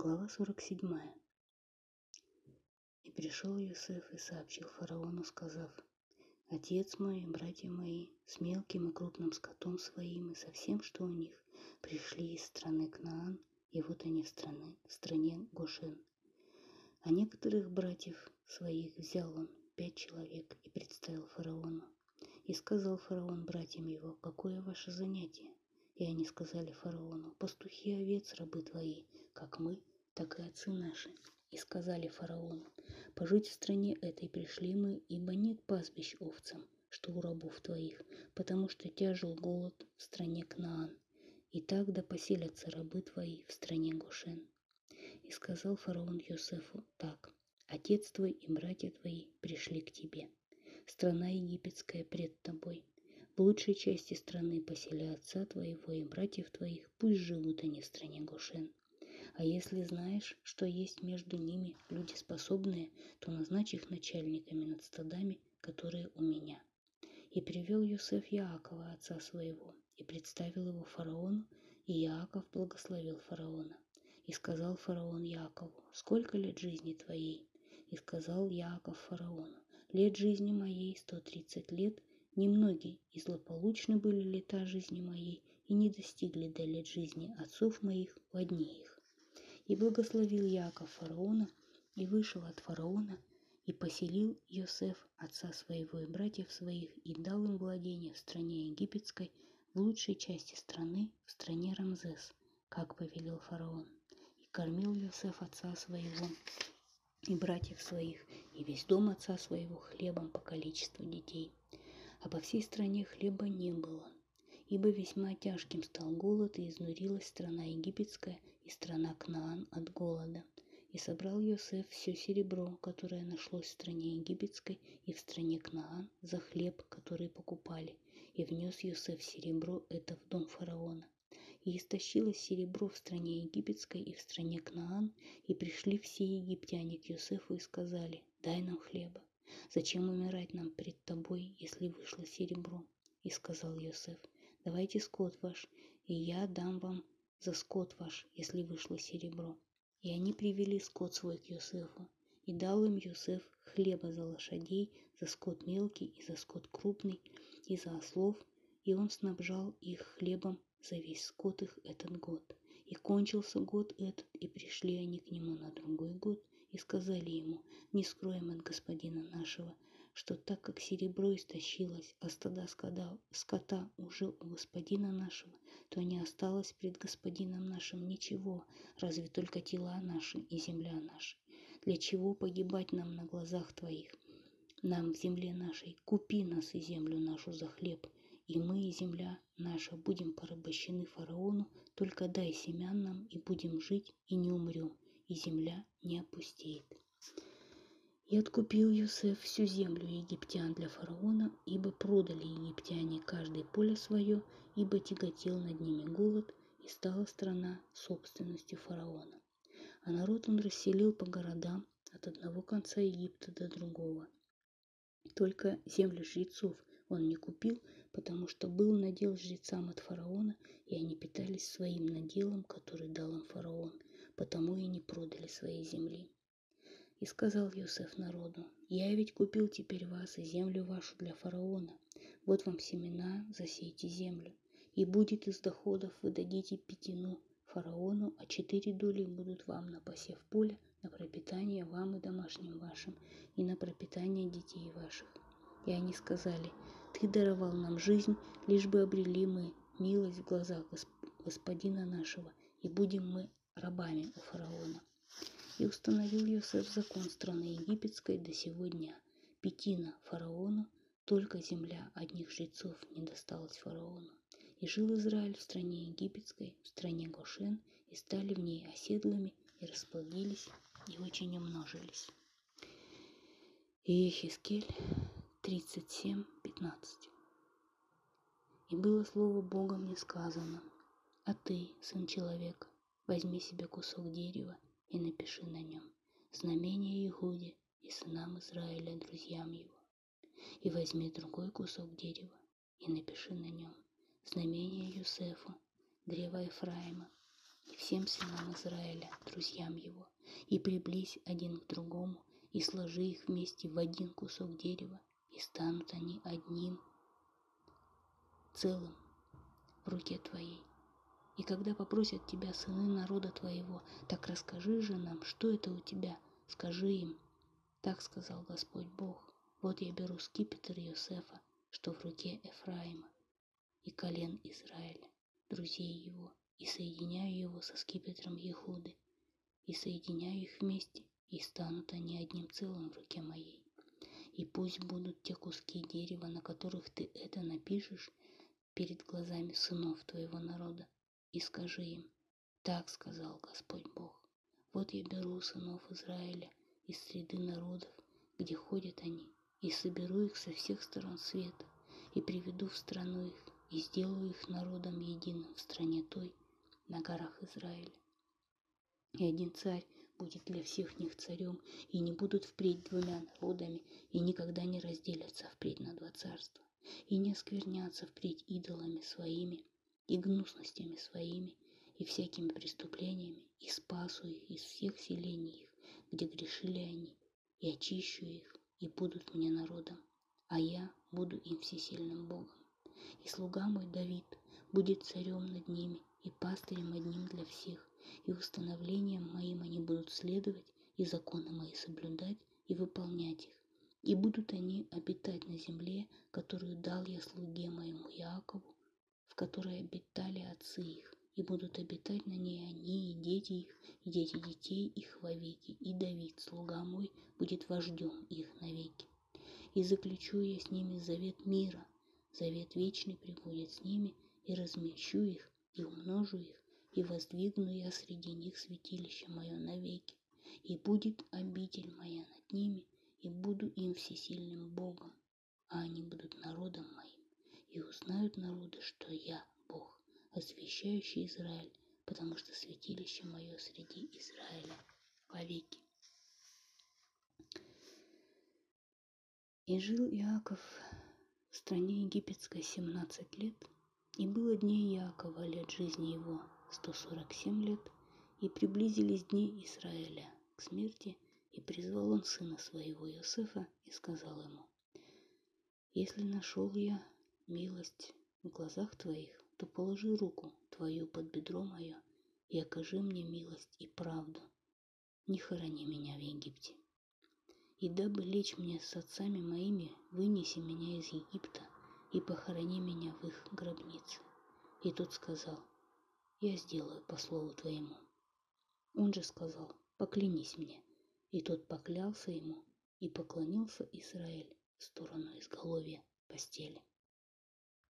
Глава 47. И пришел Иосиф и сообщил фараону, сказав, «Отец мой, братья мои, с мелким и крупным скотом своим и со всем, что у них, пришли из страны Кнаан, и вот они в, стране, в стране Гошен. А некоторых братьев своих взял он, пять человек, и представил фараону. И сказал фараон братьям его, какое ваше занятие? И они сказали фараону, пастухи овец рабы твои, как мы, так и отцы наши. И сказали фараону, пожить в стране этой пришли мы, ибо нет пастбищ овцам, что у рабов твоих, потому что тяжел голод в стране Кнаан. И так да поселятся рабы твои в стране Гошен. И сказал фараон Йосефу так, отец твой и братья твои пришли к тебе. Страна египетская пред тобой, в лучшей части страны поселя отца твоего и братьев твоих, пусть живут они в стране Гошен. А если знаешь, что есть между ними люди способные, то назначь их начальниками над стадами, которые у меня. И привел Юсеф Яакова, отца своего, и представил его фараону, и Яаков благословил фараона. И сказал фараон Яакову, сколько лет жизни твоей? И сказал Яаков фараону, лет жизни моей сто тридцать лет, Немногие и злополучны были лета жизни моей, и не достигли до лет жизни отцов моих в одни их. И благословил Яков фараона, и вышел от фараона, и поселил Йосеф, отца своего и братьев своих, и дал им владение в стране египетской, в лучшей части страны, в стране Рамзес, как повелел фараон. И кормил Йосеф отца своего и братьев своих, и весь дом отца своего хлебом по количеству детей а по всей стране хлеба не было, ибо весьма тяжким стал голод, и изнурилась страна египетская и страна Кнаан от голода. И собрал Йосеф все серебро, которое нашлось в стране египетской и в стране Кнаан, за хлеб, который покупали, и внес Йосеф серебро это в дом фараона. И истощилось серебро в стране египетской и в стране Кнаан, и пришли все египтяне к Йосефу и сказали, дай нам хлеба. Зачем умирать нам перед тобой, если вышло серебро? И сказал Йосеф, давайте скот ваш, и я дам вам за скот ваш, если вышло серебро. И они привели скот свой к Йосефу, и дал им Йосеф хлеба за лошадей, за скот мелкий и за скот крупный, и за ослов, и он снабжал их хлебом за весь скот их этот год. И кончился год этот, и пришли они к нему на другой год, и сказали ему, не скроем от господина нашего, что так как серебро истощилось, а стада скота, скота уже у господина нашего, то не осталось пред господином нашим ничего, разве только тела наши и земля наша. Для чего погибать нам на глазах твоих? Нам в земле нашей купи нас и землю нашу за хлеб, и мы и земля наша будем порабощены фараону, только дай семян нам, и будем жить, и не умрем, и земля не опустеет. И откупил Юсеф всю землю египтян для фараона, ибо продали египтяне каждое поле свое, ибо тяготел над ними голод, и стала страна собственностью фараона. А народ он расселил по городам от одного конца Египта до другого. Только землю жрецов он не купил, потому что был надел жрецам от фараона, и они питались своим наделом, который дал им фараон – потому и не продали своей земли. И сказал Юсеф народу, «Я ведь купил теперь вас и землю вашу для фараона. Вот вам семена, засейте землю. И будет из доходов вы дадите пятину фараону, а четыре доли будут вам на посев поля, на пропитание вам и домашним вашим, и на пропитание детей ваших». И они сказали, «Ты даровал нам жизнь, лишь бы обрели мы милость в глазах господина нашего, и будем мы рабами у фараона. И установил Йосеф закон страны египетской до сего дня. Пятина фараону, только земля одних жрецов не досталась фараону. И жил Израиль в стране египетской, в стране Гошен, и стали в ней оседлыми, и расплодились, и очень умножились. Иехискель 37, 15. И было слово Бога мне сказано, а ты, сын человека, Возьми себе кусок дерева и напиши на нем знамение Игуде и сынам Израиля, друзьям его. И возьми другой кусок дерева и напиши на нем знамение Юсефу, древа Ефраима, и всем сынам Израиля, друзьям его, и приблизь один к другому, и сложи их вместе в один кусок дерева, и станут они одним целым в руке твоей. И когда попросят тебя сыны народа твоего, так расскажи же нам, что это у тебя, скажи им. Так сказал Господь Бог, вот я беру скипетр Йосефа, что в руке Эфраима, и колен Израиля, друзей его, и соединяю его со скипетром Ехуды, и соединяю их вместе, и станут они одним целым в руке моей. И пусть будут те куски дерева, на которых ты это напишешь, перед глазами сынов твоего народа, и скажи им, так сказал Господь Бог, вот я беру сынов Израиля из среды народов, где ходят они, и соберу их со всех сторон света, и приведу в страну их, и сделаю их народом единым в стране той, на горах Израиля. И один царь будет для всех них царем, и не будут впредь двумя народами, и никогда не разделятся впредь на два царства, и не осквернятся впредь идолами своими и гнусностями своими, и всякими преступлениями, и спасу их из всех селений их, где грешили они, и очищу их, и будут мне народом, а я буду им всесильным Богом. И слуга мой Давид будет царем над ними, и пастырем одним для всех, и установлением моим они будут следовать, и законы мои соблюдать, и выполнять их. И будут они обитать на земле, которую дал я слуге моему Якову, которой обитали отцы их, и будут обитать на ней они, и дети их, и дети детей их вовеки, и Давид, слуга мой, будет вождем их навеки. И заключу я с ними завет мира, завет вечный прибудет с ними, и размещу их, и умножу их, и воздвигну я среди них святилище мое навеки, и будет обитель моя над ними, и буду им всесильным Богом, а они будут народом моим, и узнают народы, что я Бог, освящающий Израиль, потому что святилище мое среди Израиля вовеки. И жил Иаков в стране египетской семнадцать лет, и было дней Иакова лет жизни его сто сорок семь лет, и приблизились дни Израиля к смерти, и призвал он сына своего Иосифа и сказал ему, «Если нашел я милость в глазах твоих, то положи руку твою под бедро мое и окажи мне милость и правду. Не хорони меня в Египте. И дабы лечь мне с отцами моими, вынеси меня из Египта и похорони меня в их гробнице. И тот сказал, я сделаю по слову твоему. Он же сказал, поклянись мне. И тот поклялся ему, и поклонился Израиль в сторону изголовья постели.